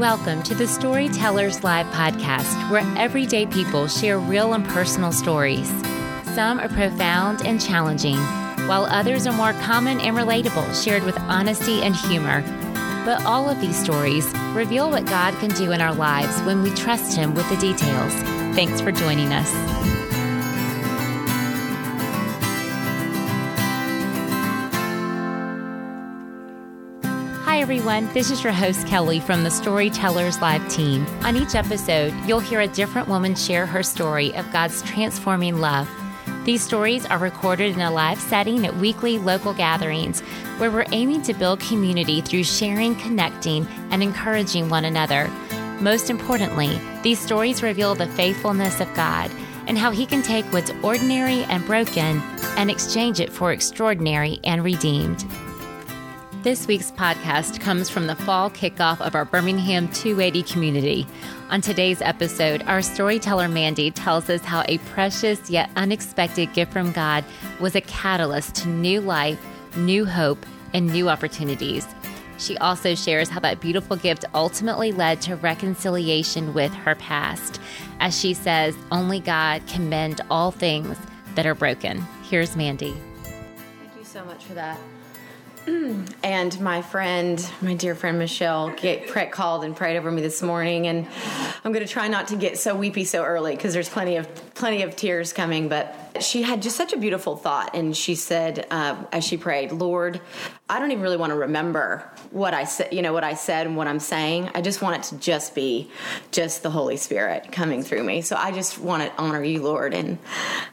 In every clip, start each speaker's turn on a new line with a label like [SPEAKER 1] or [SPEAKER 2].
[SPEAKER 1] Welcome to the Storytellers Live podcast, where everyday people share real and personal stories. Some are profound and challenging, while others are more common and relatable, shared with honesty and humor. But all of these stories reveal what God can do in our lives when we trust Him with the details. Thanks for joining us. Everyone. This is your host, Kelly, from the Storytellers Live team. On each episode, you'll hear a different woman share her story of God's transforming love. These stories are recorded in a live setting at weekly local gatherings where we're aiming to build community through sharing, connecting, and encouraging one another. Most importantly, these stories reveal the faithfulness of God and how He can take what's ordinary and broken and exchange it for extraordinary and redeemed. This week's podcast comes from the fall kickoff of our Birmingham 280 community. On today's episode, our storyteller Mandy tells us how a precious yet unexpected gift from God was a catalyst to new life, new hope, and new opportunities. She also shares how that beautiful gift ultimately led to reconciliation with her past. As she says, only God can mend all things that are broken. Here's Mandy.
[SPEAKER 2] Thank you so much for that. Mm. and my friend, my dear friend Michelle, get called and prayed over me this morning, and I'm going to try not to get so weepy so early because there's plenty of plenty of tears coming. But she had just such a beautiful thought, and she said uh, as she prayed, "Lord, I don't even really want to remember what I said, you know, what I said and what I'm saying. I just want it to just be just the Holy Spirit coming through me. So I just want to honor you, Lord, and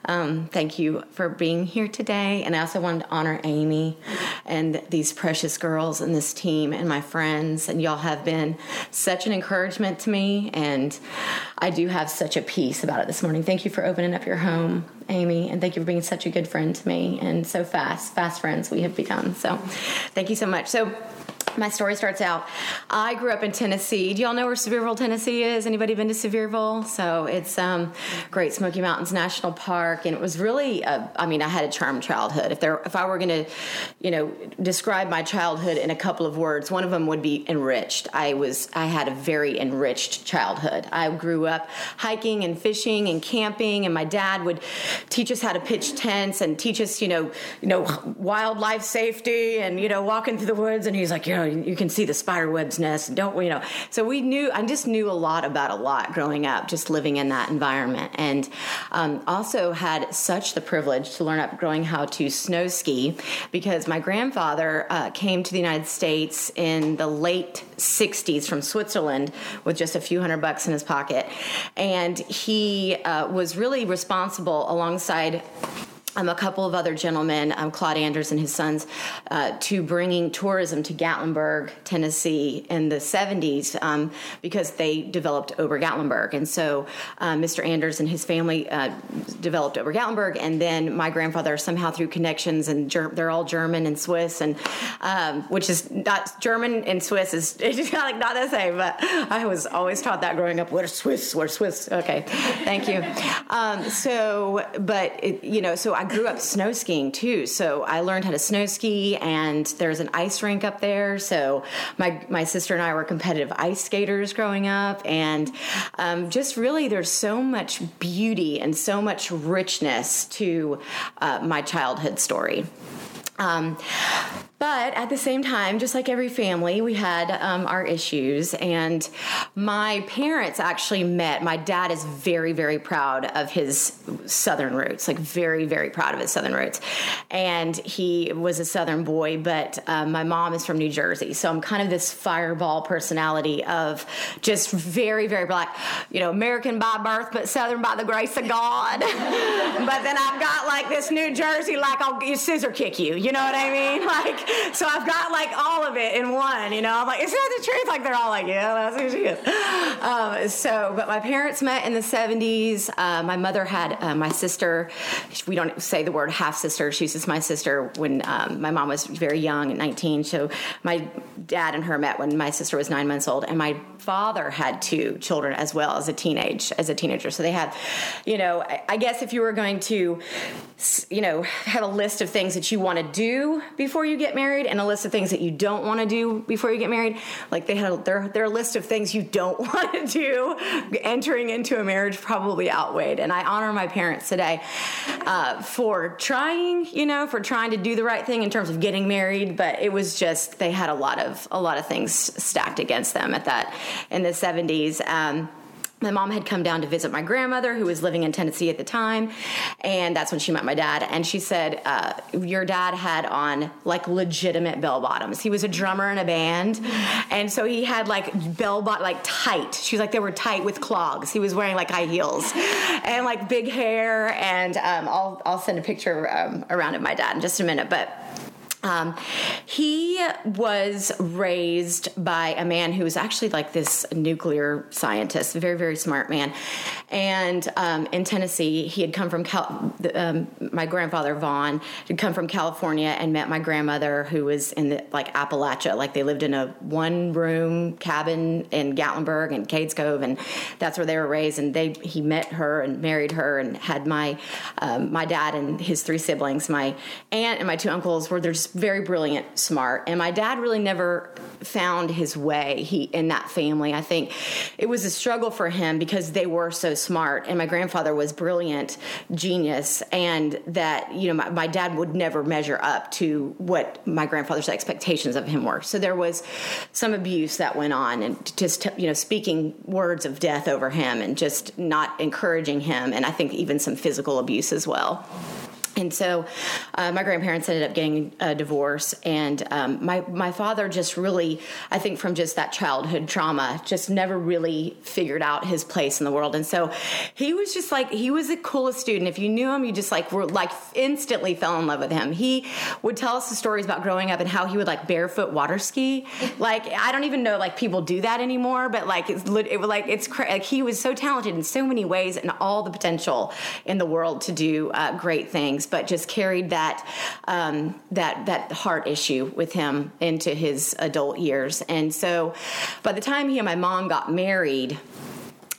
[SPEAKER 2] um, thank you for being here today. And I also wanted to honor Amy and these precious girls and this team and my friends. And y'all have been such an encouragement to me, and I do have such a peace about it this morning. Thank you for opening up your home Amy, and thank you for being such a good friend to me and so fast, fast friends we have become. So, thank you so much. So, my story starts out. I grew up in Tennessee. Do y'all know where Sevierville, Tennessee is? Anybody been to Sevierville? So it's um, Great Smoky Mountains National Park, and it was really. A, I mean, I had a charmed childhood. If there, if I were going to, you know, describe my childhood in a couple of words, one of them would be enriched. I was. I had a very enriched childhood. I grew up hiking and fishing and camping, and my dad would teach us how to pitch tents and teach us, you know, you know, wildlife safety and you know, walking through the woods. And he's like, you know you can see the spider web's nest. Don't you know? So we knew. I just knew a lot about a lot growing up, just living in that environment, and um, also had such the privilege to learn up growing how to snow ski because my grandfather uh, came to the United States in the late 60s from Switzerland with just a few hundred bucks in his pocket, and he uh, was really responsible alongside um, a couple of other gentlemen, um, Claude Anders and his sons, uh, to bringing tourism to Gatlinburg, Tennessee in the 70s um, because they developed Ober Gatlinburg. And so uh, Mr. Anders and his family uh, developed Ober Gatlinburg. And then my grandfather, somehow through connections, and ger- they're all German and Swiss, and um, which is not German and Swiss is it's not like not the same, but I was always taught that growing up. We're Swiss? we're Swiss? Okay, thank you. Um, so, but it, you know, so I grew up snow skiing too, so I learned how to snow ski, and there's an ice rink up there. So my my sister and I were competitive ice skaters growing up, and um, just really there's so much beauty and so much richness to uh, my childhood story. Um, but at the same time, just like every family, we had um, our issues. And my parents actually met. My dad is very, very proud of his Southern roots, like very, very proud of his Southern roots. And he was a Southern boy, but uh, my mom is from New Jersey. So I'm kind of this fireball personality of just very, very black, you know, American by birth, but Southern by the grace of God. but then I've got like this New Jersey, like I'll scissor kick you. You know what I mean? Like, so I've got like all of it in one, you know. I'm like, is that the truth? Like they're all like, yeah, that's who she is. Um, so, but my parents met in the 70s. Uh, my mother had uh, my sister. We don't say the word half sister. She's just my sister when um, my mom was very young at 19. So my dad and her met when my sister was nine months old, and my father had two children as well as a teenage as a teenager. So they had, you know, I, guess if you were going to, you know, have a list of things that you want to do before you get married and a list of things that you don't want to do before you get married, like they had their their list of things you don't want to do entering into a marriage probably outweighed. And I honor my parents today uh, for trying, you know, for trying to do the right thing in terms of getting married, but it was just they had a lot of a lot of things stacked against them at that in the 70s. Um, my mom had come down to visit my grandmother who was living in tennessee at the time and that's when she met my dad and she said uh, your dad had on like legitimate bell bottoms. He was a drummer in a band and so he had like bell bot like tight. She was like they were tight with clogs. He was wearing like high heels and like big hair and um, I'll, I'll send a picture um, around of my dad in just a minute but um, he was raised by a man who was actually like this nuclear scientist, very, very smart man. And um, in Tennessee, he had come from Cal- um, my grandfather Vaughn had come from California and met my grandmother, who was in the, like Appalachia. Like they lived in a one room cabin in Gatlinburg and Cades Cove, and that's where they were raised. And they he met her and married her and had my um, my dad and his three siblings. My aunt and my two uncles were just very brilliant, smart. And my dad really never found his way he in that family. I think it was a struggle for him because they were so smart and my grandfather was brilliant, genius, and that you know my, my dad would never measure up to what my grandfather's expectations of him were. So there was some abuse that went on and just you know speaking words of death over him and just not encouraging him and I think even some physical abuse as well. And so, uh, my grandparents ended up getting a divorce, and um, my my father just really, I think, from just that childhood trauma, just never really figured out his place in the world. And so, he was just like he was the coolest student. If you knew him, you just like were like instantly fell in love with him. He would tell us the stories about growing up and how he would like barefoot water ski. like I don't even know like people do that anymore, but like it's it was like it's like he was so talented in so many ways and all the potential in the world to do uh, great things but just carried that um, that that heart issue with him into his adult years. And so, by the time he and my mom got married.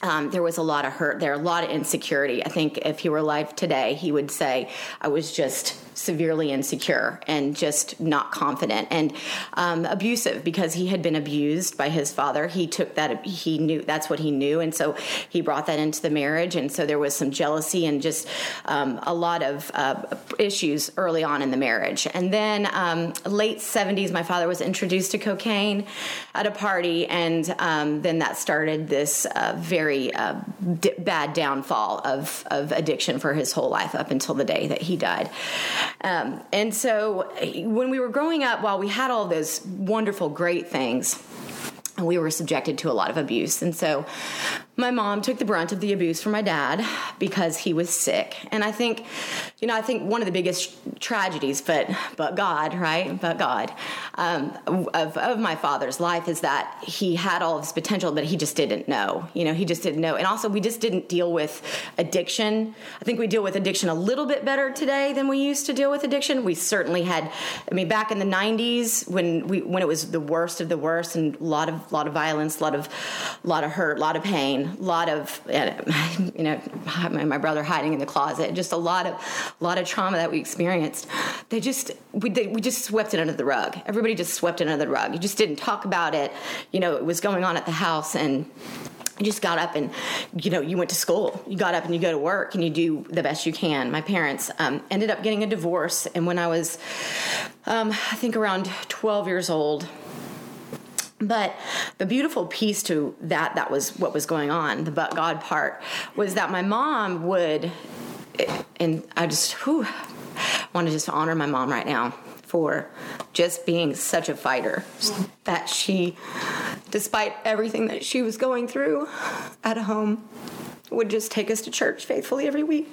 [SPEAKER 2] Um, there was a lot of hurt there, a lot of insecurity. I think if he were alive today, he would say, I was just severely insecure and just not confident and um, abusive because he had been abused by his father. He took that, he knew that's what he knew. And so he brought that into the marriage. And so there was some jealousy and just um, a lot of uh, issues early on in the marriage. And then um, late 70s, my father was introduced to cocaine at a party. And um, then that started this uh, very uh, d- bad downfall of, of addiction for his whole life up until the day that he died. Um, and so when we were growing up, while we had all those wonderful, great things, we were subjected to a lot of abuse. And so my mom took the brunt of the abuse from my dad because he was sick. And I think, you know, I think one of the biggest tragedies, but but God, right? But God, um, of of my father's life is that he had all of his potential, but he just didn't know. You know, he just didn't know. And also, we just didn't deal with addiction. I think we deal with addiction a little bit better today than we used to deal with addiction. We certainly had. I mean, back in the &90s when we when it was the worst of the worst, and a lot of lot of violence, a lot of lot of hurt, a lot of pain lot of you know my brother hiding in the closet just a lot of lot of trauma that we experienced. They just we, they, we just swept it under the rug. Everybody just swept it under the rug. You just didn't talk about it. You know it was going on at the house and you just got up and you know you went to school. You got up and you go to work and you do the best you can. My parents um, ended up getting a divorce. And when i was um, i think around 12 years old but the beautiful piece to that that was what was going on the but god part was that my mom would and i just whew, want to just honor my mom right now for just being such a fighter that she despite everything that she was going through at home would just take us to church faithfully every week.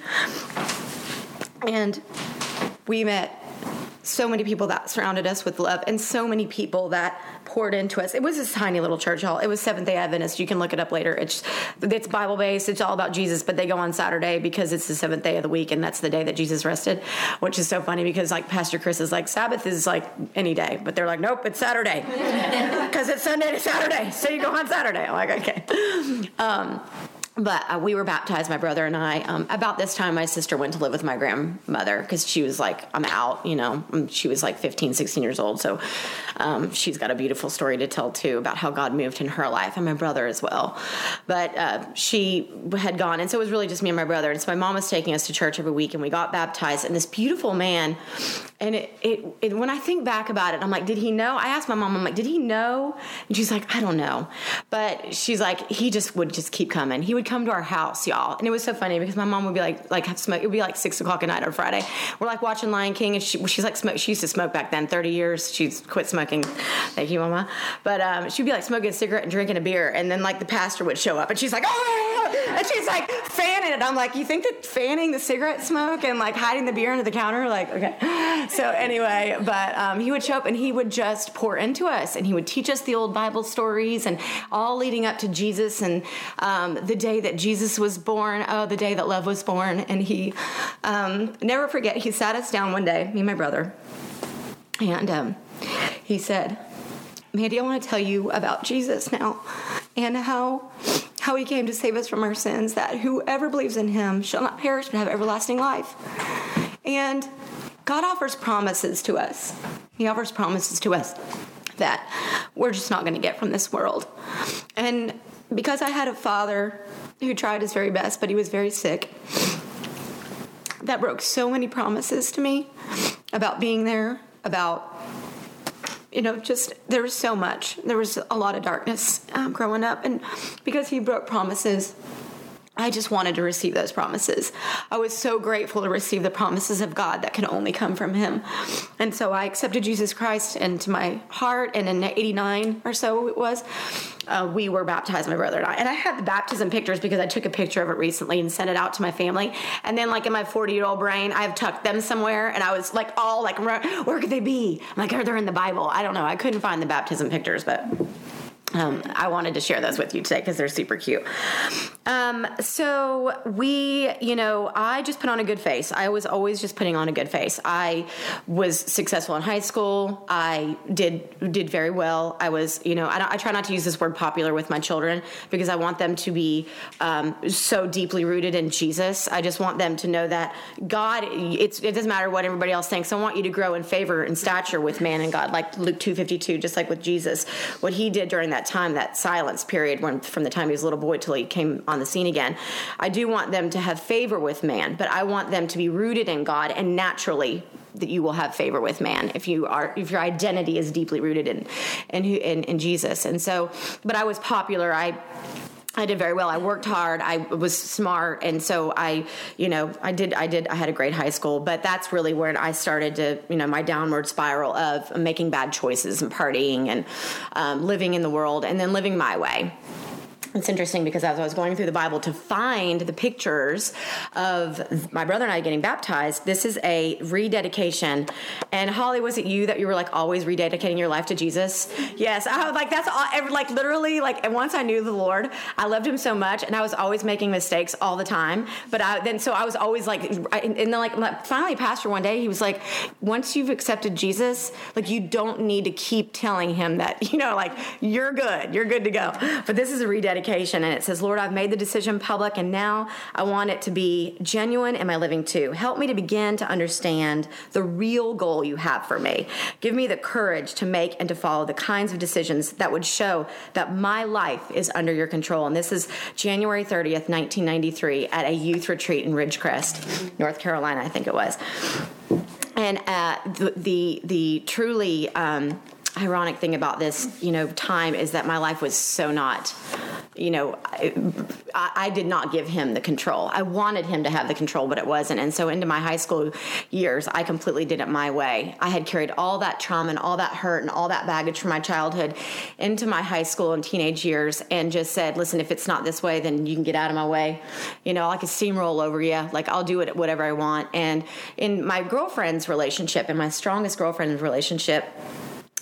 [SPEAKER 2] And we met so many people that surrounded us with love and so many people that poured into us. It was this tiny little church hall. It was Seventh Day Adventist. You can look it up later. It's it's Bible based. It's all about Jesus, but they go on Saturday because it's the seventh day of the week, and that's the day that Jesus rested. Which is so funny because like Pastor Chris is like Sabbath is like any day, but they're like nope, it's Saturday because it's Sunday to Saturday, so you go on Saturday. I'm like okay. Um, but uh, we were baptized, my brother and I. Um, about this time, my sister went to live with my grandmother because she was like, I'm out, you know. Um, she was like 15, 16 years old. So um, she's got a beautiful story to tell too about how God moved in her life and my brother as well. But uh, she had gone, and so it was really just me and my brother. And so my mom was taking us to church every week, and we got baptized. And this beautiful man, and it, it, it when I think back about it, I'm like, did he know? I asked my mom, I'm like, did he know? And she's like, I don't know. But she's like, he just would just keep coming. He would would come to our house, y'all, and it was so funny because my mom would be like, like have smoke. It would be like six o'clock at night on Friday. We're like watching Lion King, and she, she's like, smoke. She used to smoke back then, thirty years. She's quit smoking. Thank you, Mama. But um, she'd be like smoking a cigarette and drinking a beer, and then like the pastor would show up, and she's like, oh, and she's like fanning it. I'm like, you think that fanning the cigarette smoke and like hiding the beer under the counter, like okay. So anyway, but um, he would show up and he would just pour into us, and he would teach us the old Bible stories, and all leading up to Jesus and um, the day day that Jesus was born, oh, the day that love was born. And he, um, never forget, he sat us down one day, me and my brother, and um, he said, Mandy, I want to tell you about Jesus now and how how he came to save us from our sins, that whoever believes in him shall not perish but have everlasting life. And God offers promises to us. He offers promises to us that we're just not going to get from this world. And because I had a father who tried his very best, but he was very sick. That broke so many promises to me about being there, about, you know, just there was so much. There was a lot of darkness um, growing up. And because he broke promises, I just wanted to receive those promises. I was so grateful to receive the promises of God that can only come from Him. And so I accepted Jesus Christ into my heart, and in 89 or so it was, uh, we were baptized, my brother and I. And I had the baptism pictures because I took a picture of it recently and sent it out to my family. And then, like in my 40 year old brain, I've tucked them somewhere, and I was like, all like, where could they be? I'm like, are they in the Bible? I don't know. I couldn't find the baptism pictures, but um, I wanted to share those with you today because they're super cute. Um, so we, you know, I just put on a good face. I was always just putting on a good face. I was successful in high school. I did did very well. I was, you know, I, I try not to use this word popular with my children because I want them to be um, so deeply rooted in Jesus. I just want them to know that God. it doesn't matter what everybody else thinks. I want you to grow in favor and stature with man and God, like Luke two fifty two, just like with Jesus. What he did during that time, that silence period, when from the time he was a little boy till he came on the scene again. I do want them to have favor with man, but I want them to be rooted in God and naturally that you will have favor with man if you are if your identity is deeply rooted in in, in, in Jesus. And so, but I was popular. I I did very well. I worked hard. I was smart, and so I, you know, I did. I did. I had a great high school, but that's really where I started to, you know, my downward spiral of making bad choices and partying and um, living in the world, and then living my way it's interesting because as I was going through the Bible to find the pictures of my brother and I getting baptized, this is a rededication. And Holly, was it you that you were like always rededicating your life to Jesus? Yes, I was like that's all, like literally like. And once I knew the Lord, I loved Him so much, and I was always making mistakes all the time. But I then so I was always like, and then like finally, Pastor one day he was like, once you've accepted Jesus, like you don't need to keep telling Him that you know like you're good, you're good to go. But this is a rededication and it says, Lord, I've made the decision public and now I want it to be genuine in my living too. Help me to begin to understand the real goal you have for me. Give me the courage to make and to follow the kinds of decisions that would show that my life is under your control. And this is January 30th, 1993, at a youth retreat in Ridgecrest, North Carolina, I think it was. And uh, the, the, the truly um, ironic thing about this, you know, time is that my life was so not, you know, I, I, did not give him the control. I wanted him to have the control, but it wasn't. And so into my high school years, I completely did it my way. I had carried all that trauma and all that hurt and all that baggage from my childhood into my high school and teenage years and just said, listen, if it's not this way, then you can get out of my way. You know, I can steamroll over you. Like I'll do it whatever I want. And in my girlfriend's relationship, in my strongest girlfriend's relationship,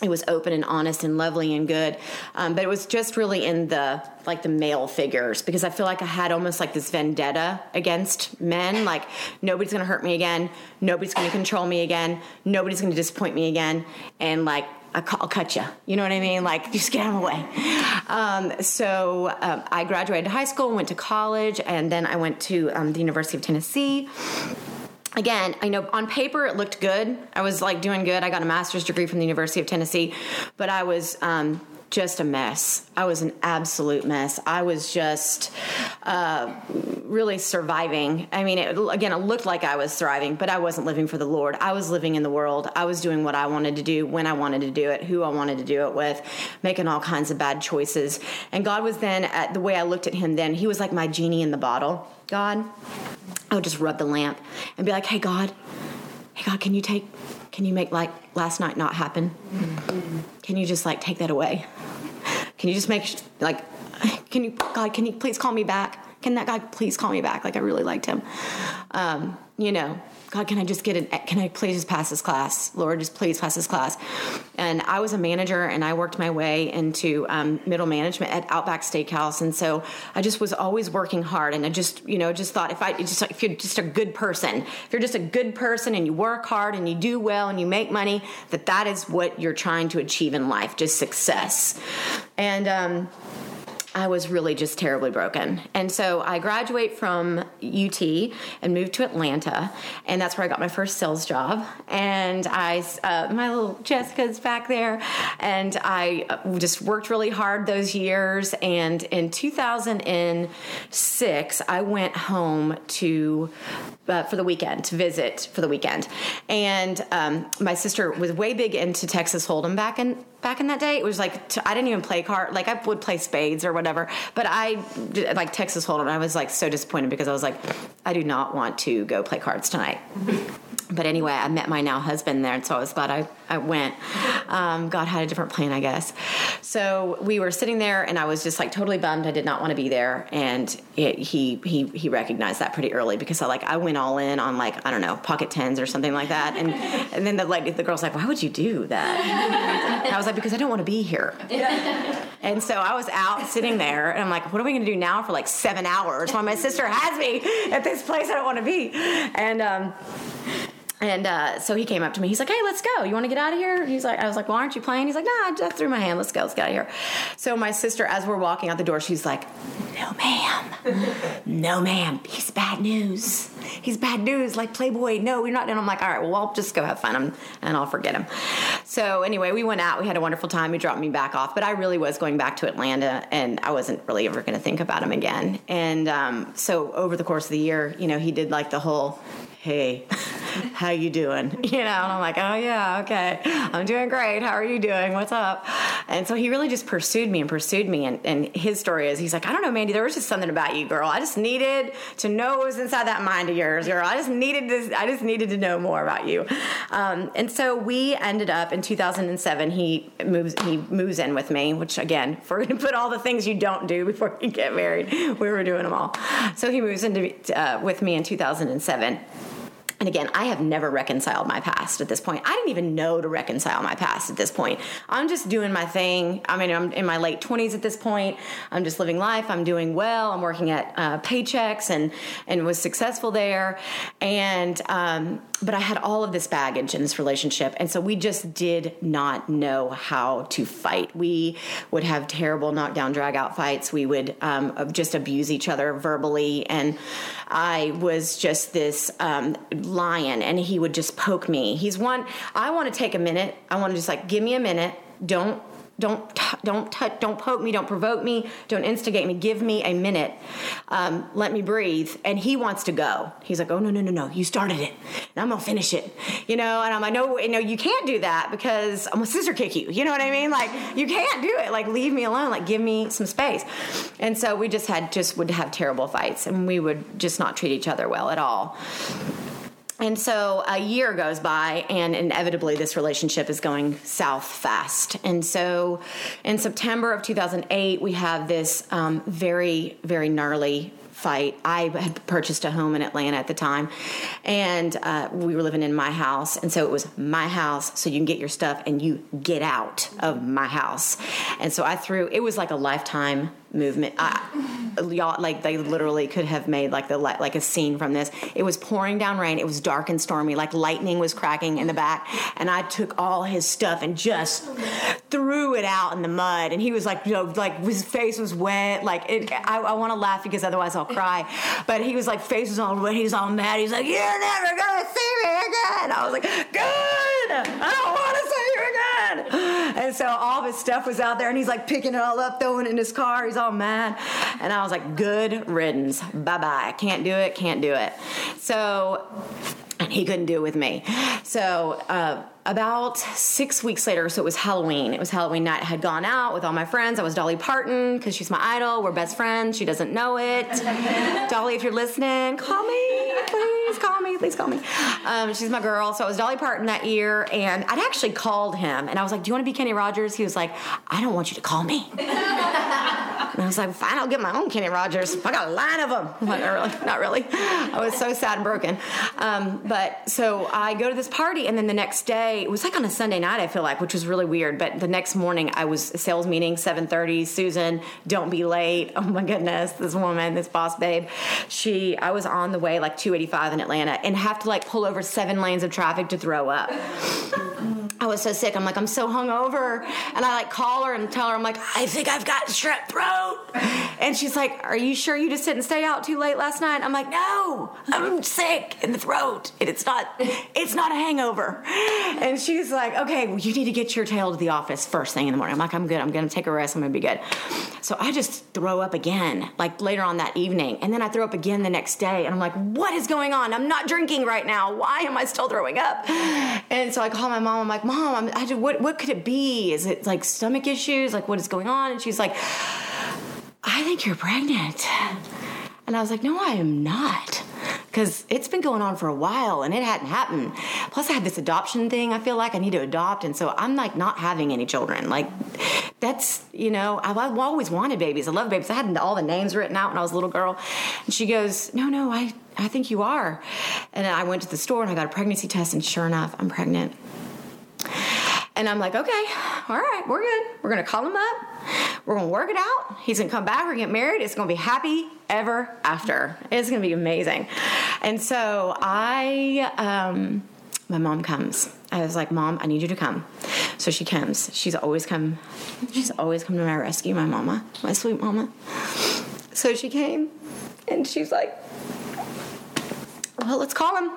[SPEAKER 2] it was open and honest and lovely and good um, but it was just really in the like the male figures because i feel like i had almost like this vendetta against men like nobody's gonna hurt me again nobody's gonna control me again nobody's gonna disappoint me again and like I'll cut you. You know what I mean? Like, just get out of the way. Um, so um, I graduated high school, went to college, and then I went to um, the University of Tennessee again, I know on paper it looked good. I was like doing good. I got a master's degree from the University of Tennessee, but I was um, just a mess. I was an absolute mess. I was just uh, really surviving. I mean, it, again, it looked like I was thriving, but I wasn't living for the Lord. I was living in the world. I was doing what I wanted to do when I wanted to do it, who I wanted to do it with, making all kinds of bad choices. And God was then, at the way I looked at Him then, He was like my genie in the bottle. God, I would just rub the lamp and be like, hey, God, hey, God, can you take, can you make like last night not happen? Mm-hmm. Can you just like take that away? Can you just make, like, can you, God, can you please call me back? Can that guy please call me back? Like, I really liked him. Um, you know, God, can I just get it? Can I please just pass this class? Lord, just please pass this class. And I was a manager and I worked my way into um, middle management at Outback Steakhouse. And so I just was always working hard. And I just, you know, just thought if I just, if you're just a good person, if you're just a good person and you work hard and you do well and you make money, that that is what you're trying to achieve in life, just success. And, um, I was really just terribly broken. And so I graduate from UT and moved to Atlanta, and that's where I got my first sales job. And I, uh, my little Jessica's back there, and I uh, just worked really hard those years. And in 2006, I went home to uh, for the weekend to visit for the weekend, and um, my sister was way big into Texas Hold'em back in back in that day. It was like I didn't even play card. Like I would play spades or whatever, but I like Texas Hold'em. I was like so disappointed because I was like, I do not want to go play cards tonight but anyway, I met my now husband there, and so I was glad I, I went. Um, God had a different plan, I guess. So we were sitting there, and I was just like totally bummed. I did not want to be there, and it, he he he recognized that pretty early because I like I went all in on like I don't know pocket tens or something like that, and and then the like the girl's like, why would you do that? And I was like, because I don't want to be here. And so I was out sitting there, and I'm like, what are we going to do now for like seven hours while my sister has me at this place I don't want to be? And um, and uh, so he came up to me. He's like, "Hey, let's go. You want to get out of here?" He's like, "I was like, well, aren't you playing?" He's like, "No, I just threw my hand. Let's go. Let's get out of here." So my sister, as we're walking out the door, she's like, "No, ma'am. no, ma'am. He's bad news. He's bad news. Like Playboy. No, we're not." And I'm like, "All right, well, I'll just go have fun, I'm, and I'll forget him." So anyway, we went out. We had a wonderful time. He dropped me back off, but I really was going back to Atlanta, and I wasn't really ever going to think about him again. And um, so over the course of the year, you know, he did like the whole hey how you doing? You know and i'm like oh yeah okay. I'm doing great. How are you doing? What's up? And so he really just pursued me and pursued me. And, and his story is he's like i don't know mandy there was just something about you girl. I just needed to know what was inside that mind of yours girl. I just needed to i just needed to know more about you. Um, and so we ended up in 2007 he moves he moves in with me which again for to put all the things you don't do before you get married we were doing them all. So he moves into uh, with me in 2007 and again, I have never reconciled my past at this point. I didn't even know to reconcile my past at this point. I'm just doing my thing. I mean, I'm in my late 20s at this point. I'm just living life. I'm doing well. I'm working at uh, Paychex and and was successful there. And um, but I had all of this baggage in this relationship, and so we just did not know how to fight. We would have terrible knockdown, drag out fights. We would um, just abuse each other verbally, and I was just this. Um, lion and he would just poke me. He's one, I want to take a minute. I want to just like, give me a minute. Don't don't don't touch, don't poke me, don't provoke me, don't instigate me. Give me a minute. Um, let me breathe. And he wants to go. He's like, oh no no no no, you started it, and I'm gonna finish it. You know, and I'm like, no, no, you can't do that because I'm gonna scissor kick you. You know what I mean? Like you can't do it. Like leave me alone. Like give me some space. And so we just had just would have terrible fights, and we would just not treat each other well at all. And so a year goes by, and inevitably this relationship is going south fast. And so in September of 2008, we have this um, very, very gnarly fight. I had purchased a home in Atlanta at the time, and uh, we were living in my house, and so it was my house. So you can get your stuff and you get out of my house. And so I threw. It was like a lifetime movement. I, y'all, like they literally could have made like the like a scene from this. It was pouring down rain. It was dark and stormy. Like lightning was cracking in the back, and I took all his stuff and just threw it out in the mud. And he was like, you know, like his face was wet. Like it, I, I want to laugh because otherwise I'll cry. But he was like, face was all wet. He's all mad. He's like, you're never gonna see me again. I was like, good. I don't want to see you again. And so all his stuff was out there, and he's like picking it all up, throwing it in his car. He's all mad. And I was like, good riddance. Bye bye. Can't do it. Can't do it. So, and he couldn't do it with me. So, uh, about six weeks later, so it was Halloween. It was Halloween night. I had gone out with all my friends. I was Dolly Parton because she's my idol. We're best friends. She doesn't know it. Dolly, if you're listening, call me. Please call me. Please call me. Um, she's my girl. So I was Dolly Parton that year, and I'd actually called him, and I was like, "Do you want to be Kenny Rogers?" He was like, "I don't want you to call me." And I was like, fine, I'll get my own Kenny Rogers. I got a line of them. Like, not really. Not really. I was so sad and broken. Um, but so I go to this party, and then the next day, it was like on a Sunday night, I feel like, which was really weird. But the next morning, I was sales meeting, 7.30. Susan, don't be late. Oh my goodness, this woman, this boss babe. She, I was on the way like 285 in Atlanta and have to like pull over seven lanes of traffic to throw up. I was so sick. I'm like, I'm so hungover. And I like call her and tell her, I'm like, I think I've got strep throat. And she's like, Are you sure you just didn't stay out too late last night? I'm like, No, I'm sick in the throat. And it's not, it's not a hangover. And she's like, Okay, well, you need to get your tail to the office first thing in the morning. I'm like, I'm good. I'm going to take a rest. I'm going to be good. So I just throw up again, like later on that evening. And then I throw up again the next day. And I'm like, What is going on? I'm not drinking right now. Why am I still throwing up? And so I call my mom. I'm like, Mom, I'm, I what, what could it be? Is it like stomach issues? Like, what is going on? And she's like, I think you're pregnant. And I was like, No, I am not. Because it's been going on for a while and it hadn't happened. Plus, I had this adoption thing. I feel like I need to adopt. And so I'm like not having any children. Like, that's, you know, I've, I've always wanted babies. I love babies. I had all the names written out when I was a little girl. And she goes, No, no, I, I think you are. And I went to the store and I got a pregnancy test. And sure enough, I'm pregnant. And I'm like, okay, all right, we're good. We're gonna call him up. We're gonna work it out. He's gonna come back. We're gonna get married. It's gonna be happy ever after. It's gonna be amazing. And so I, um, my mom comes. I was like, Mom, I need you to come. So she comes. She's always come. She's always come to my rescue. My mama, my sweet mama. So she came, and she's like, Well, let's call him.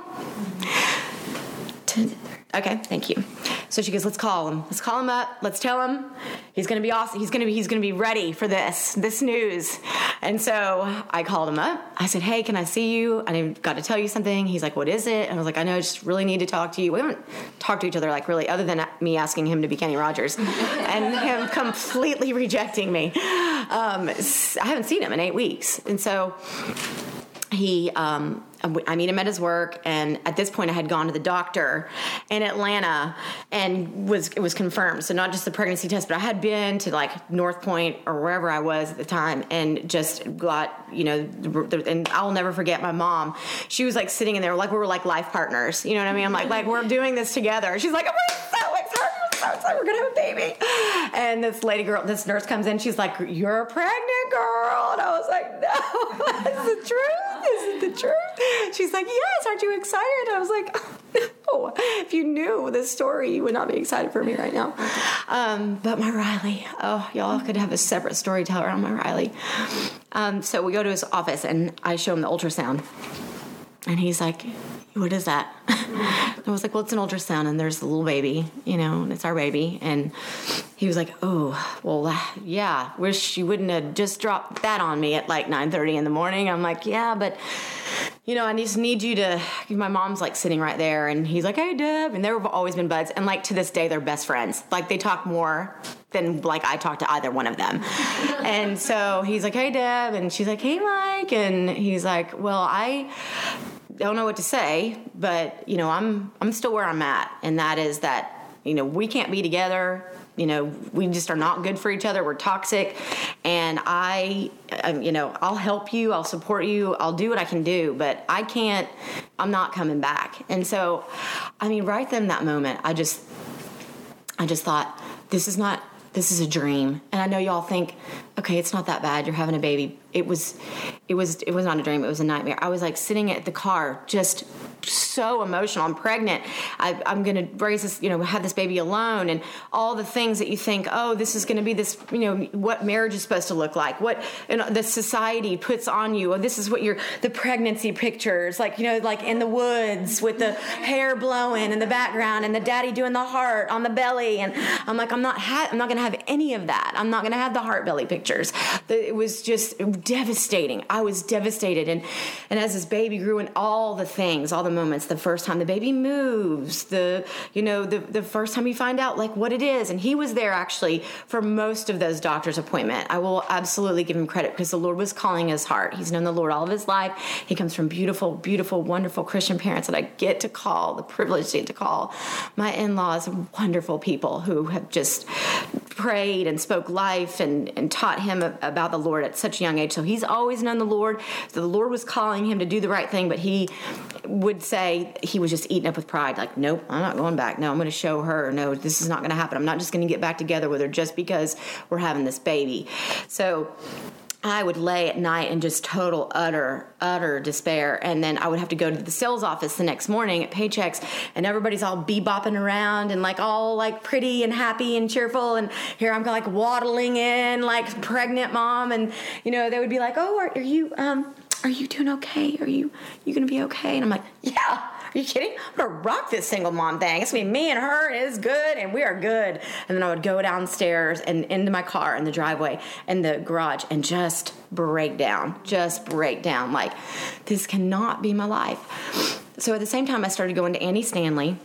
[SPEAKER 2] Okay, thank you. So she goes, let's call him. Let's call him up. Let's tell him he's gonna be awesome. He's gonna be he's gonna be ready for this this news. And so I called him up. I said, hey, can I see you? I've got to tell you something. He's like, what is it? And I was like, I know, I just really need to talk to you. We haven't talked to each other like really, other than me asking him to be Kenny Rogers, and him completely rejecting me. Um, I haven't seen him in eight weeks, and so he um, I meet him at his work, and at this point, I had gone to the doctor in Atlanta, and was it was confirmed. So not just the pregnancy test, but I had been to like North Point or wherever I was at the time, and just got you know, and I'll never forget my mom. She was like sitting in there like we were like life partners. You know what I mean? I'm like like we're doing this together. She's like, oh so excited. We're gonna have a baby. And this lady girl, this nurse comes in. She's like, "You're a pregnant girl," and I was like, "No, is the truth? Is it the truth?" She's like, "Yes, aren't you excited?" I was like, "No, if you knew this story, you would not be excited for me right now." Um, but my Riley, oh, y'all could have a separate storyteller on my Riley. Um, so we go to his office, and I show him the ultrasound, and he's like, "What is that?" I was like, "Well, it's an ultrasound, and there's a little baby, you know, and it's our baby." And he was like, "Oh, well, uh, yeah. Wish you wouldn't have just dropped that on me at like 9:30 in the morning." I'm like, "Yeah, but." you know, I just need you to. My mom's like sitting right there, and he's like, "Hey, Deb," and they've always been buds, and like to this day, they're best friends. Like they talk more than like I talk to either one of them. and so he's like, "Hey, Deb," and she's like, "Hey, Mike," and he's like, "Well, I." don't know what to say, but you know, I'm I'm still where I'm at, and that is that you know we can't be together you know, we just are not good for each other. We're toxic. And I, um, you know, I'll help you, I'll support you, I'll do what I can do, but I can't, I'm not coming back. And so, I mean, right then that moment, I just, I just thought, this is not, this is a dream. And I know y'all think, okay, it's not that bad. You're having a baby. It was, it was, it was not a dream. It was a nightmare. I was like sitting at the car, just so emotional. I'm pregnant. I, am going to raise this, you know, have this baby alone, and all the things that you think, oh, this is going to be this, you know, what marriage is supposed to look like, what you know, the society puts on you. Oh, this is what your the pregnancy pictures, like you know, like in the woods with the hair blowing in the background, and the daddy doing the heart on the belly, and I'm like, I'm not, ha- I'm not going to have any of that. I'm not going to have the heart belly pictures. It was just devastating. I was devastated, and and as this baby grew, and all the things, all the moments, the first time the baby moves, the you know the the first time you find out like what it is, and he was there actually for most of those doctor's appointment. I will absolutely give him credit because the Lord was calling his heart. He's known the Lord all of his life. He comes from beautiful, beautiful, wonderful Christian parents that I get to call the privilege to call my in-laws wonderful people who have just prayed and spoke life and, and taught him about the Lord at such a young age. So he's always known the Lord. The Lord was calling him to do the right thing, but he would say he was just eaten up with pride. Like, nope, I'm not going back. No, I'm going to show her. No, this is not going to happen. I'm not just going to get back together with her just because we're having this baby. So I would lay at night in just total, utter, utter despair. And then I would have to go to the sales office the next morning at Paychex, and everybody's all bebopping around and like all like pretty and happy and cheerful. And here I'm like waddling in like pregnant mom, and you know they would be like, "Oh, are, are you um, are you doing okay? Are you you gonna be okay?" And I'm like, "Yeah." Are you kidding? I'm gonna rock this single mom thing. It's gonna be me and her, and it's good, and we are good. And then I would go downstairs and into my car in the driveway and the garage and just break down, just break down. Like, this cannot be my life. So at the same time, I started going to Andy Stanley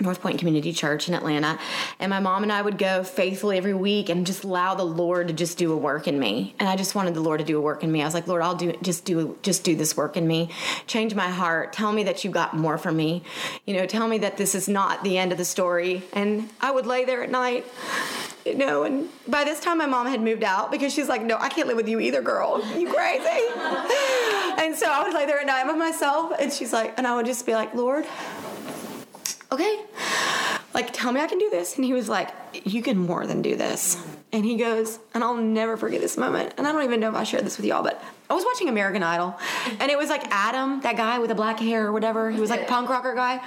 [SPEAKER 2] North Point Community Church in Atlanta. And my mom and I would go faithfully every week and just allow the Lord to just do a work in me. And I just wanted the Lord to do a work in me. I was like, Lord, I'll do just do just do this work in me. Change my heart. Tell me that you got more for me. You know, tell me that this is not the end of the story. And I would lay there at night you know, and by this time my mom had moved out because she's like, no, I can't live with you either, girl. You crazy. and so I would lay there at night by myself, and she's like, and I would just be like, Lord, okay, like tell me I can do this. And he was like, you can more than do this. And he goes, and I'll never forget this moment. And I don't even know if I shared this with y'all, but I was watching American Idol, and it was like Adam, that guy with the black hair or whatever. He was like punk rocker guy,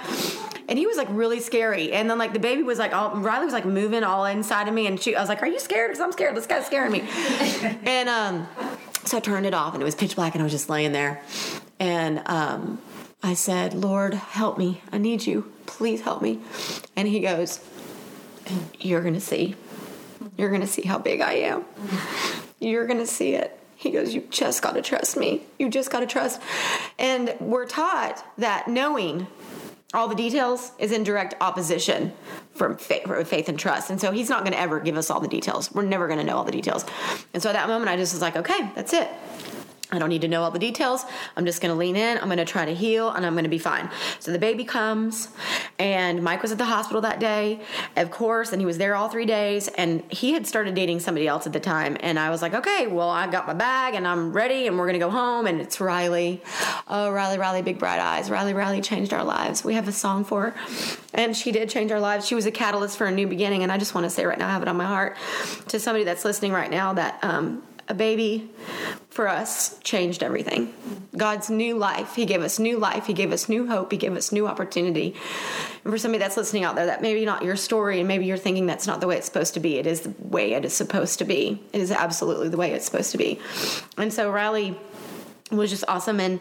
[SPEAKER 2] and he was like really scary. And then like the baby was like, all, Riley was like moving all inside of me, and she, I was like, "Are you scared? Because I'm scared. This guy's scaring me." and um, so I turned it off, and it was pitch black, and I was just laying there, and um, I said, Lord, help me. I need you. Please help me. And he goes, You're going to see. You're going to see how big I am. You're going to see it. He goes, You just got to trust me. You just got to trust. And we're taught that knowing all the details is in direct opposition from faith, from faith and trust. And so he's not going to ever give us all the details. We're never going to know all the details. And so at that moment, I just was like, okay, that's it. I don't need to know all the details. I'm just going to lean in. I'm going to try to heal and I'm going to be fine. So the baby comes and Mike was at the hospital that day, of course, and he was there all three days. And he had started dating somebody else at the time. And I was like, okay, well, I got my bag and I'm ready and we're going to go home. And it's Riley. Oh, Riley, Riley, big bright eyes. Riley, Riley changed our lives. We have a song for her. And she did change our lives. She was a catalyst for a new beginning. And I just want to say right now, I have it on my heart to somebody that's listening right now that, um, a baby for us changed everything. God's new life. He gave us new life. He gave us new hope. He gave us new opportunity. And for somebody that's listening out there, that maybe not your story, and maybe you're thinking that's not the way it's supposed to be. It is the way it is supposed to be. It is absolutely the way it's supposed to be. And so Riley was just awesome and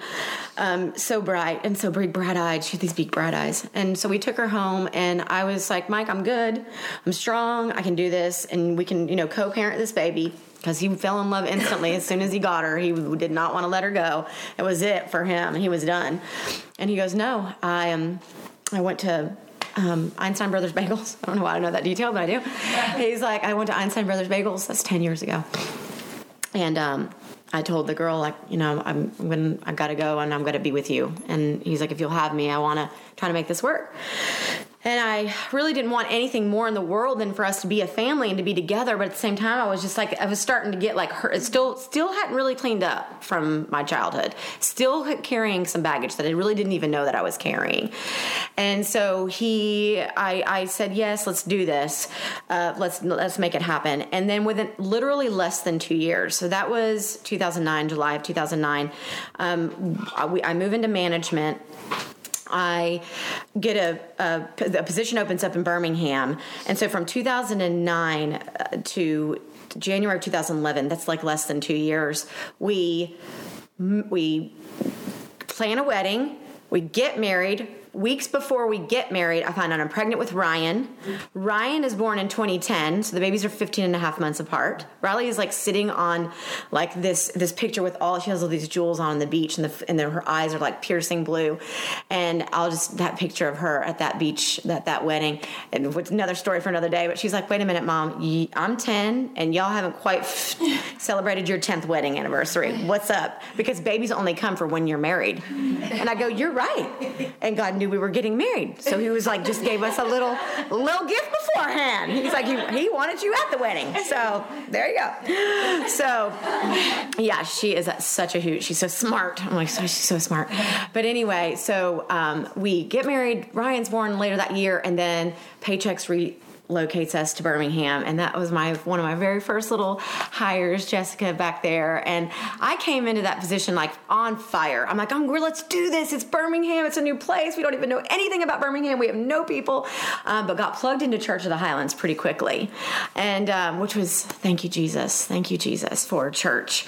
[SPEAKER 2] um, so bright and so big bright eyed she had these big bright eyes and so we took her home and i was like mike i'm good i'm strong i can do this and we can you know co-parent this baby because he fell in love instantly as soon as he got her. He did not want to let her go. It was it for him. He was done. And he goes, "No, I um, I went to um, Einstein Brothers Bagels. I don't know why I know that detail, but I do. He's like, I went to Einstein Brothers Bagels. That's ten years ago, and um, I told the girl like, you know, I'm when I gotta go and I'm gonna be with you. And he's like, if you'll have me, I want to try to make this work. And I really didn't want anything more in the world than for us to be a family and to be together. But at the same time, I was just like I was starting to get like hurt. Still, still hadn't really cleaned up from my childhood. Still carrying some baggage that I really didn't even know that I was carrying. And so he, I, I said yes, let's do this. Uh, let's let's make it happen. And then within literally less than two years, so that was 2009, July of 2009. Um, I, I move into management I get a, a, a, position opens up in Birmingham, and so from 2009 uh, to January of 2011, that's like less than two years. We we plan a wedding, we get married, weeks before we get married, I find out I'm pregnant with Ryan. Ryan is born in 2010, so the babies are 15 and a half months apart. Riley is like sitting on like this this picture with all she has all these jewels on the beach, and the and the, her eyes are like piercing blue. And I'll just that picture of her at that beach, that that wedding, and with another story for another day. But she's like, wait a minute, mom, I'm 10, and y'all haven't quite celebrated your 10th wedding anniversary. What's up? Because babies only come for when you're married. And I go, you're right. And God knew we were getting married. So he was like, just gave us a little little gift beforehand. He's like, he, he wanted you at the wedding. So there you go. So yeah, she is such a hoot. She's so smart. I'm like, she's so smart. But anyway, so um, we get married. Ryan's born later that year, and then Paychex re locates us to Birmingham, and that was my one of my very first little hires, Jessica back there. And I came into that position like on fire. I'm like, I'm let's do this. It's Birmingham. It's a new place. We don't even know anything about Birmingham. We have no people, um, but got plugged into Church of the Highlands pretty quickly, and um, which was thank you Jesus, thank you Jesus for church,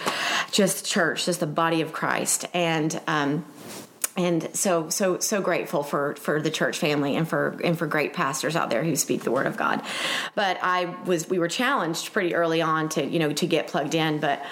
[SPEAKER 2] just church, just the body of Christ, and. Um, and so so so grateful for for the church family and for and for great pastors out there who speak the word of God. But I was we were challenged pretty early on to you know to get plugged in, but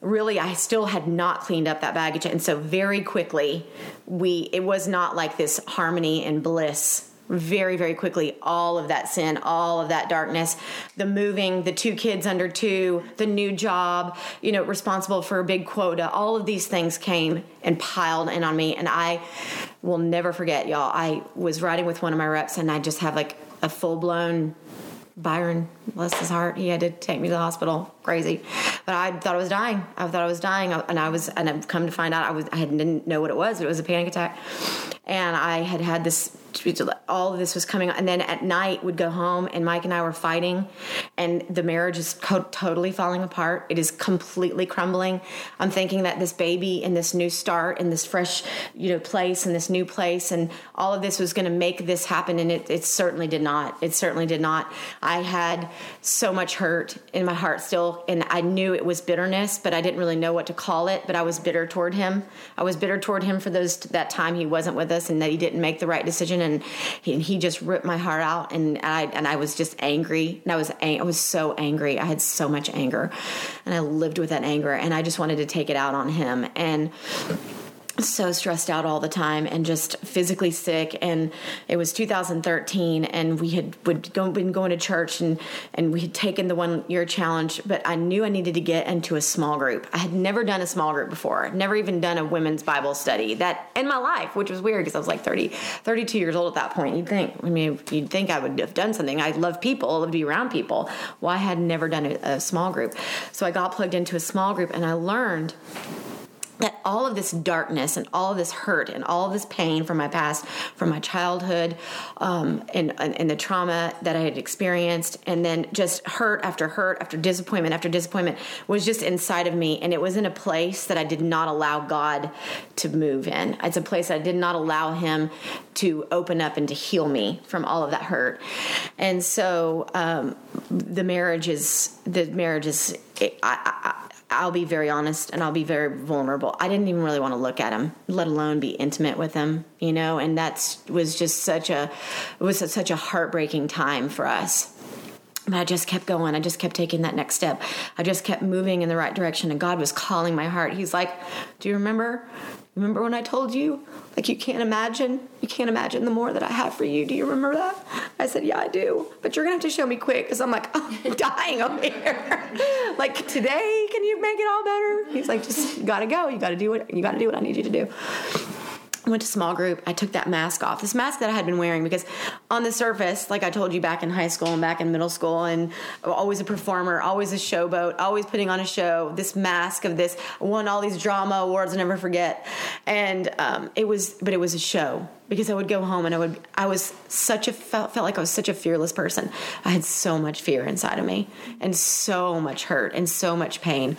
[SPEAKER 2] really I still had not cleaned up that baggage, and so very quickly we it was not like this harmony and bliss very very quickly all of that sin all of that darkness the moving the two kids under two the new job you know responsible for a big quota all of these things came and piled in on me and i will never forget y'all i was riding with one of my reps and i just have like a full-blown Byron, bless his heart, he had to take me to the hospital. Crazy, but I thought I was dying. I thought I was dying, and I was, and I've come to find out I was, I didn't know what it was. It was a panic attack, and I had had this all of this was coming. And then at night, would go home, and Mike and I were fighting, and the marriage is co- totally falling apart. It is completely crumbling. I'm thinking that this baby and this new start and this fresh, you know, place and this new place and all of this was going to make this happen, and it, it certainly did not. It certainly did not. I had so much hurt in my heart still, and I knew it was bitterness, but I didn't really know what to call it. But I was bitter toward him. I was bitter toward him for those that time he wasn't with us and that he didn't make the right decision and he, and he just ripped my heart out and I and I was just angry and I was I was so angry I had so much anger and I lived with that anger and I just wanted to take it out on him and so stressed out all the time and just physically sick. And it was 2013 and we had would go, been going to church and and we had taken the one year challenge but I knew I needed to get into a small group. I had never done a small group before never even done a women's Bible study that in my life which was weird because I was like 30 32 years old at that point. You'd think I mean you'd think I would have done something. I love people I love to be around people. Well I had never done a, a small group. So I got plugged into a small group and I learned that all of this darkness and all of this hurt and all of this pain from my past, from my childhood, um, and, and the trauma that I had experienced, and then just hurt after hurt after disappointment after disappointment was just inside of me. And it was in a place that I did not allow God to move in. It's a place I did not allow Him to open up and to heal me from all of that hurt. And so um, the marriage is, the marriage is, it, I, I I'll be very honest and I'll be very vulnerable. I didn't even really want to look at him, let alone be intimate with him, you know, and that was just such a was such a heartbreaking time for us. But I just kept going. I just kept taking that next step. I just kept moving in the right direction and God was calling my heart. He's like, "Do you remember? Remember when I told you, like, you can't imagine? You can't imagine the more that I have for you. Do you remember that? I said, Yeah, I do. But you're going to have to show me quick because I'm like, oh, I'm dying over here. like, today, can you make it all better? He's like, Just, got to go. You got to do what, you got to do what I need you to do. Went to small group. I took that mask off. This mask that I had been wearing because on the surface, like I told you back in high school and back in middle school, and always a performer, always a showboat, always putting on a show. This mask of this won all these drama awards. I never forget. And um, it was, but it was a show because I would go home and I would I was such a felt, felt like I was such a fearless person. I had so much fear inside of me and so much hurt and so much pain.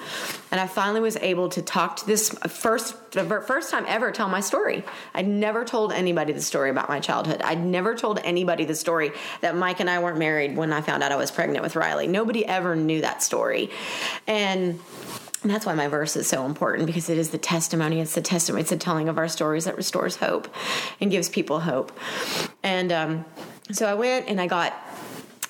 [SPEAKER 2] And I finally was able to talk to this first first time ever tell my story. I'd never told anybody the story about my childhood. I'd never told anybody the story that Mike and I weren't married when I found out I was pregnant with Riley. Nobody ever knew that story. And and that's why my verse is so important because it is the testimony. It's the testimony. It's the telling of our stories that restores hope and gives people hope. And um, so I went and I got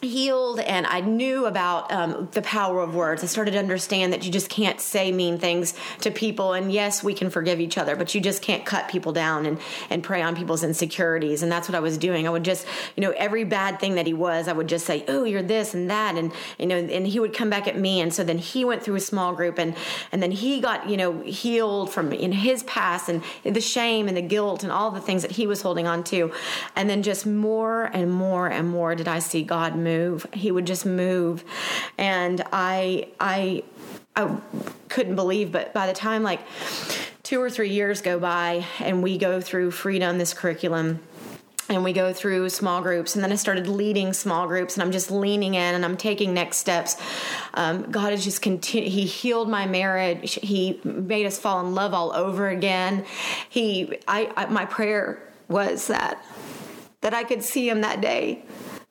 [SPEAKER 2] healed and I knew about um, the power of words. I started to understand that you just can't say mean things to people. And yes, we can forgive each other, but you just can't cut people down and, and prey on people's insecurities. And that's what I was doing. I would just, you know, every bad thing that he was, I would just say, oh, you're this and that. And, you know, and he would come back at me. And so then he went through a small group and, and then he got, you know, healed from in his past and the shame and the guilt and all the things that he was holding on to. And then just more and more and more did I see God move. He would just move, and I I I couldn't believe. But by the time like two or three years go by, and we go through freedom, this curriculum and we go through small groups and then i started leading small groups and i'm just leaning in and i'm taking next steps um, god has just continued he healed my marriage he made us fall in love all over again he I, I my prayer was that that i could see him that day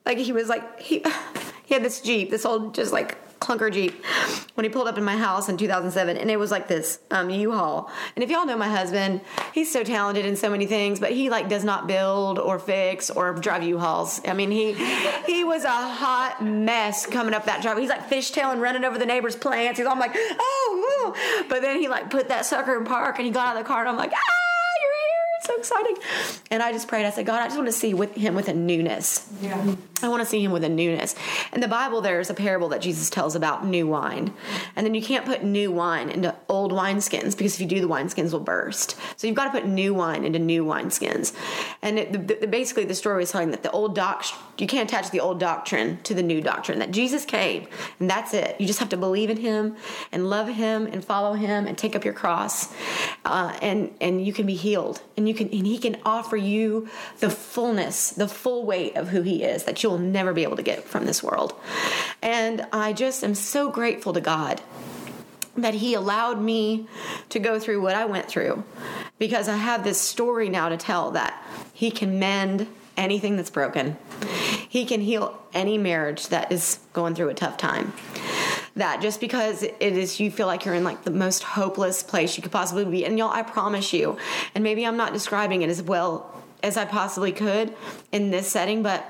[SPEAKER 2] like he was like he he had this Jeep, this old just like clunker Jeep when he pulled up in my house in 2007 and it was like this um, U-Haul. And if y'all know my husband, he's so talented in so many things, but he like does not build or fix or drive U-Hauls. I mean, he he was a hot mess coming up that drive. He's like fishtailing running over the neighbor's plants. He's all like, "Oh, ooh. But then he like put that sucker in park and he got out of the car and I'm like, "Ah!" So exciting. And I just prayed. I said, God, I just want to see with him with a newness. Yeah. I want to see him with a newness. In the Bible, there's a parable that Jesus tells about new wine. And then you can't put new wine into old wineskins because if you do, the wineskins will burst. So you've got to put new wine into new wineskins. And it, the, the, basically, the story is telling that the old doc, you can't attach the old doctrine to the new doctrine, that Jesus came, and that's it. You just have to believe in him and love him and follow him and take up your cross. Uh, and, and you can be healed. And you can, and he can offer you the fullness, the full weight of who he is that you you'll never be able to get from this world. And I just am so grateful to God that he allowed me to go through what I went through because I have this story now to tell that he can mend anything that's broken. He can heal any marriage that is going through a tough time. That just because it is, you feel like you're in like the most hopeless place you could possibly be. And y'all, I promise you, and maybe I'm not describing it as well as I possibly could in this setting, but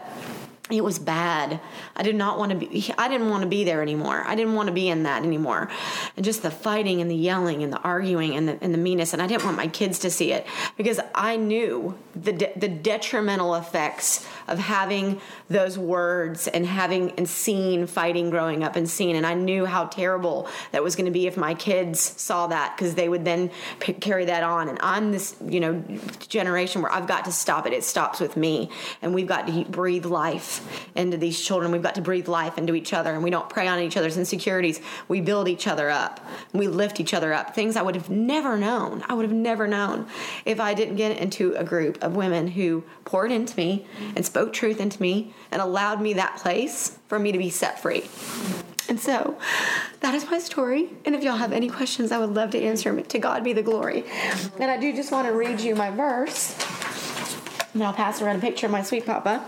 [SPEAKER 2] it was bad. I did not want to be I didn't want to be there anymore. I didn't want to be in that anymore. And just the fighting and the yelling and the arguing and the, and the meanness and I didn't want my kids to see it because I knew the de- the detrimental effects of having those words and having and seeing fighting growing up and seeing and I knew how terrible that was going to be if my kids saw that because they would then p- carry that on and I'm this, you know, generation where I've got to stop it. It stops with me and we've got to breathe life into these children. We've got to breathe life into each other, and we don't prey on each other's insecurities. We build each other up. We lift each other up. Things I would have never known. I would have never known if I didn't get into a group of women who poured into me and spoke truth into me and allowed me that place for me to be set free. And so that is my story. And if y'all have any questions, I would love to answer them. To God be the glory. And I do just want to read you my verse. And I'll pass around a picture of my sweet papa,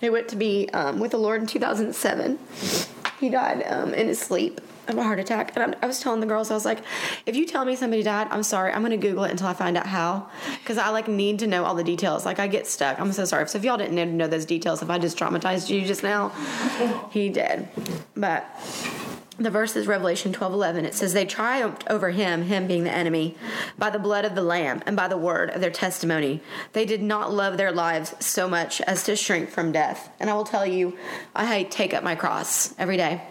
[SPEAKER 2] who went to be um, with the Lord in 2007. He died um, in his sleep of a heart attack. And I'm, i was telling the girls, I was like, if you tell me somebody died, I'm sorry. I'm going to Google it until I find out how. Because I like need to know all the details. Like I get stuck. I'm so sorry. So if y'all didn't know, know those details, if I just traumatized you just now, he did. But the verse is Revelation 12 11. It says, They triumphed over him, him being the enemy, by the blood of the Lamb and by the word of their testimony. They did not love their lives so much as to shrink from death. And I will tell you, I take up my cross every day.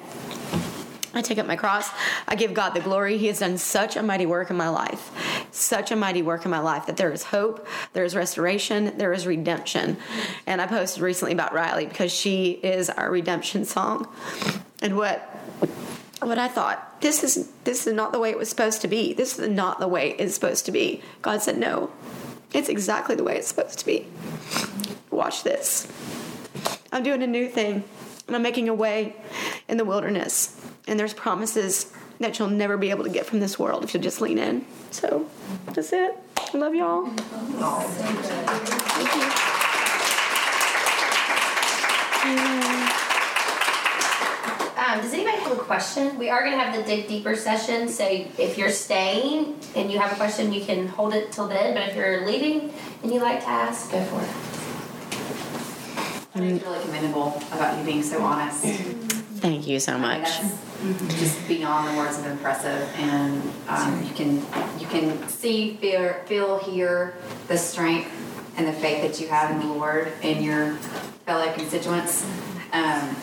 [SPEAKER 2] I take up my cross. I give God the glory. He has done such a mighty work in my life, such a mighty work in my life that there is hope, there is restoration, there is redemption. And I posted recently about Riley because she is our redemption song. And what what I thought this is this is not the way it was supposed to be. This is not the way it's supposed to be. God said no. It's exactly the way it's supposed to be. Watch this. I'm doing a new thing. And I'm making a way in the wilderness. And there's promises that you'll never be able to get from this world if you just lean in. So that's it. I love y'all.
[SPEAKER 3] Um, does anybody have a question? We are going to have the dig deeper session, so if you're staying and you have a question, you can hold it till then. But if you're leaving and you like to ask, go for it.
[SPEAKER 4] I think it's really commendable about you being so honest.
[SPEAKER 2] Thank you so
[SPEAKER 4] I mean,
[SPEAKER 2] much.
[SPEAKER 4] that's just beyond the words of impressive, and um, you can you can see, feel, feel, hear the strength and the faith that you have in the Lord and your fellow constituents. Um,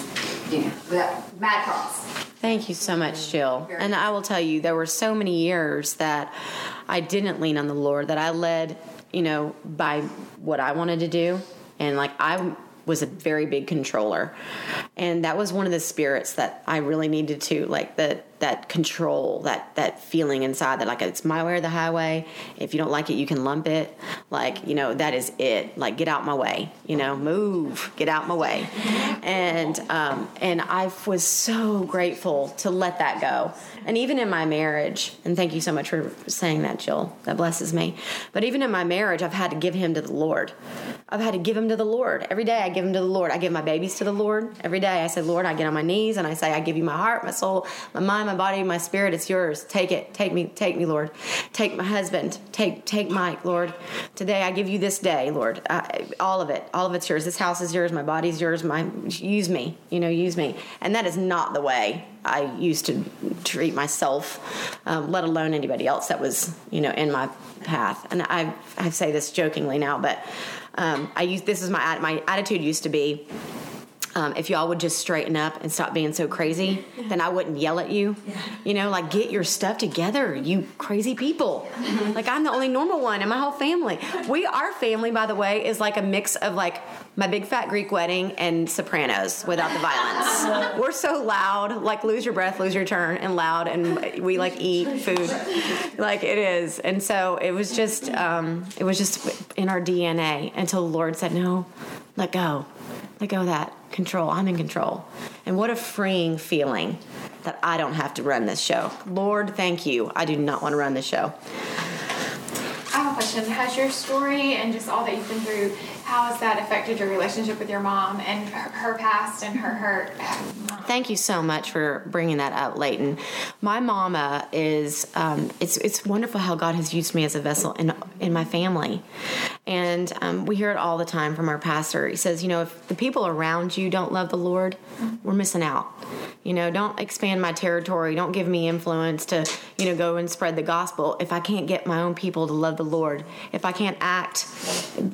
[SPEAKER 4] you know, without mad cross.
[SPEAKER 2] Thank you so much, Jill. And I will tell you, there were so many years that I didn't lean on the Lord, that I led, you know, by what I wanted to do. And like I was a very big controller. And that was one of the spirits that I really needed to, like the that control, that that feeling inside that like it's my way or the highway. If you don't like it, you can lump it. Like, you know, that is it. Like get out my way, you know, move, get out my way. And um and I was so grateful to let that go. And even in my marriage, and thank you so much for saying that, Jill. That blesses me. But even in my marriage, I've had to give him to the Lord. I've had to give him to the Lord. Every day I give him to the Lord. I give my babies to the Lord. Every day I say, Lord, I get on my knees and I say, I give you my heart, my soul, my mind, my body, my spirit. It's yours. Take it. Take me. Take me, Lord. Take my husband. Take take Mike, Lord. Today I give you this day, Lord. I, all of it. All of it's yours. This house is yours. My body's yours. My use me. You know, use me. And that is not the way I used to treat myself, um, let alone anybody else that was, you know, in my path. And I, I say this jokingly now, but um, I use this is my my attitude used to be. Um, if y'all would just straighten up and stop being so crazy, then I wouldn't yell at you. You know, like get your stuff together, you crazy people. Like I'm the only normal one in my whole family. We, our family, by the way, is like a mix of like my big fat Greek wedding and Sopranos without the violence. We're so loud, like lose your breath, lose your turn, and loud, and we like eat food, like it is. And so it was just, um, it was just in our DNA until the Lord said, "No, let go." Let go of that control. I'm in control. And what a freeing feeling that I don't have to run this show. Lord, thank you. I do not want to run this show.
[SPEAKER 5] I have a question. Has your story and just all that you've been through, how has that affected your relationship with your mom and her, past and her hurt?
[SPEAKER 2] Thank you so much for bringing that up, Leighton. My mama is. Um, it's it's wonderful how God has used me as a vessel in in my family, and um, we hear it all the time from our pastor. He says, you know, if the people around you don't love the Lord, we're missing out. You know, don't expand my territory. Don't give me influence to you know go and spread the gospel if I can't get my own people to love the Lord. If I can't act,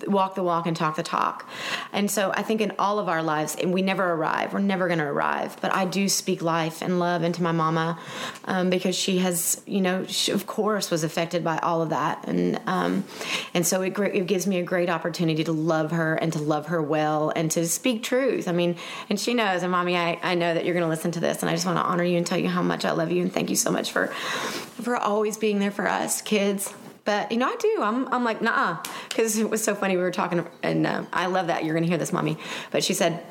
[SPEAKER 2] walk the walk and talk the talk. And so I think in all of our lives, and we never arrive. We're never going to arrive. But I do speak life and love into my mama um, because she has, you know, she, of course, was affected by all of that, and um, and so it, it gives me a great opportunity to love her and to love her well and to speak truth. I mean, and she knows, and mommy, I, I know that you're going to listen to this, and I just want to honor you and tell you how much I love you and thank you so much for for always being there for us kids. But you know, I do. I'm, I'm like, nah, because it was so funny. We were talking, and uh, I love that you're going to hear this, mommy. But she said,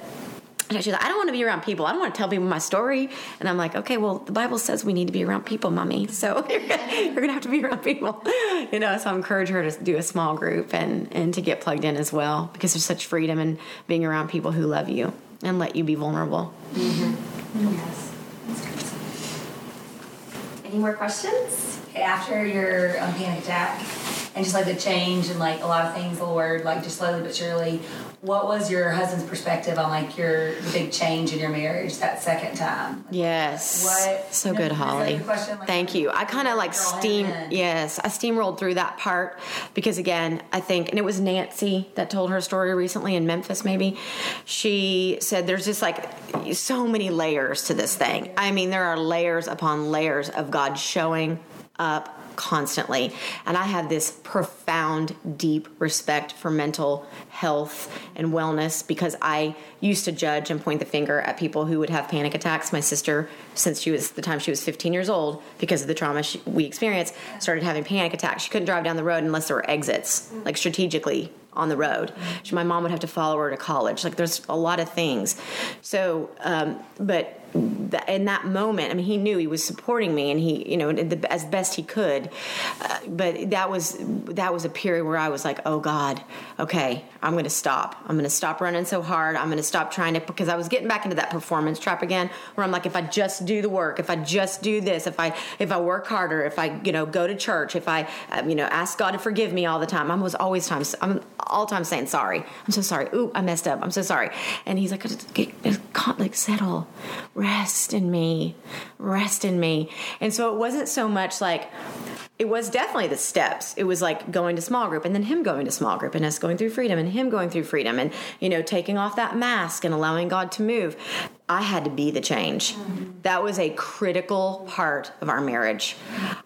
[SPEAKER 2] she's like, I don't want to be around people. I don't want to tell people my story. And I'm like, okay, well, the Bible says we need to be around people, mommy. So you're gonna have to be around people, you know. So I encourage her to do a small group and and to get plugged in as well because there's such freedom in being around people who love you and let you be vulnerable. Mm-hmm.
[SPEAKER 3] Yes. Any more questions?
[SPEAKER 6] After your um, panic attack, and just like the change and like a lot of things, the Lord, like just slowly but surely. What was your husband's perspective on like your big change in your marriage that second time?
[SPEAKER 2] Yes.
[SPEAKER 6] What-
[SPEAKER 2] So
[SPEAKER 6] you know,
[SPEAKER 2] good, Holly.
[SPEAKER 6] question? Like,
[SPEAKER 2] Thank you. I kind of like steam. Yes, I steamrolled through that part because again, I think, and it was Nancy that told her story recently in Memphis. Maybe she said there's just like so many layers to this thing. I mean, there are layers upon layers of God showing up constantly. And I have this profound, deep respect for mental health and wellness because I used to judge and point the finger at people who would have panic attacks. My sister, since she was the time she was 15 years old, because of the trauma she, we experienced, started having panic attacks. She couldn't drive down the road unless there were exits, like strategically on the road. She, my mom would have to follow her to college. Like there's a lot of things. So, um, but in that moment, I mean, he knew he was supporting me, and he, you know, the, as best he could. Uh, but that was that was a period where I was like, oh God, okay, I'm going to stop. I'm going to stop running so hard. I'm going to stop trying to because I was getting back into that performance trap again, where I'm like, if I just do the work, if I just do this, if I if I work harder, if I you know go to church, if I um, you know ask God to forgive me all the time, I was always times I'm all time saying sorry. I'm so sorry. Ooh, I messed up. I'm so sorry. And he's like, get, get, like settle, rest in me, rest in me. And so it wasn't so much like it was definitely the steps. It was like going to small group and then him going to small group and us going through freedom and him going through freedom and you know taking off that mask and allowing God to move. I had to be the change. That was a critical part of our marriage.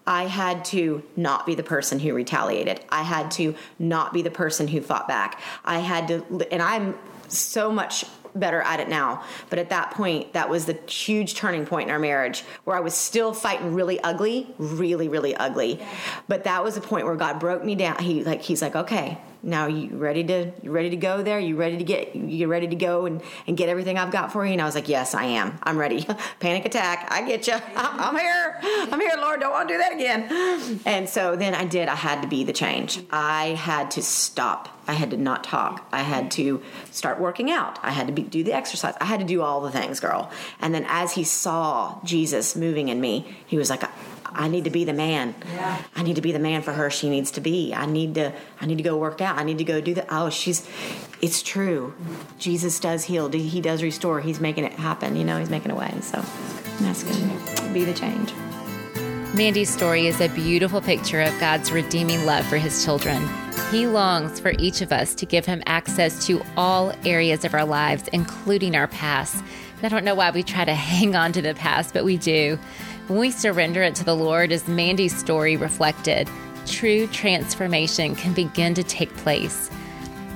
[SPEAKER 2] I had to not be the person who retaliated. I had to not be the person who fought back. I had to, and I'm so much better at it now. But at that point, that was the huge turning point in our marriage where I was still fighting really ugly, really, really ugly. But that was the point where God broke me down. He like he's like, okay, now you ready to you ready to go there? You ready to get you ready to go and, and get everything I've got for you? And I was like, yes, I am. I'm ready. Panic attack. I get you. I'm, here. I'm here, Lord. Don't want to do that again. And so then I did. I had to be the change. I had to stop. I had to not talk. I had to start working out. I had to be, do the exercise. I had to do all the things, girl. And then as he saw Jesus moving in me, he was like, I need to be the man.
[SPEAKER 6] Yeah.
[SPEAKER 2] I need to be the man for her. She needs to be. I need to. I need to go work out. I need to go do that. Oh, she's. It's true. Jesus does heal. He does restore. He's making it happen. You know, he's making a way. So that's gonna Be the change.
[SPEAKER 1] Mandy's story is a beautiful picture of God's redeeming love for his children. He longs for each of us to give him access to all areas of our lives, including our past. And I don't know why we try to hang on to the past, but we do. When we surrender it to the Lord, as Mandy's story reflected, true transformation can begin to take place.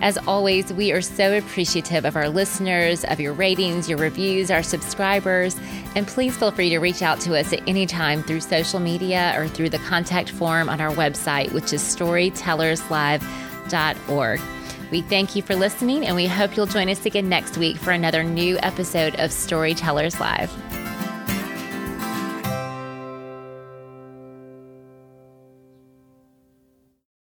[SPEAKER 1] As always, we are so appreciative of our listeners, of your ratings, your reviews, our subscribers, and please feel free to reach out to us at any time through social media or through the contact form on our website, which is storytellerslive.org. We thank you for listening, and we hope you'll join us again next week for another new episode of Storytellers Live.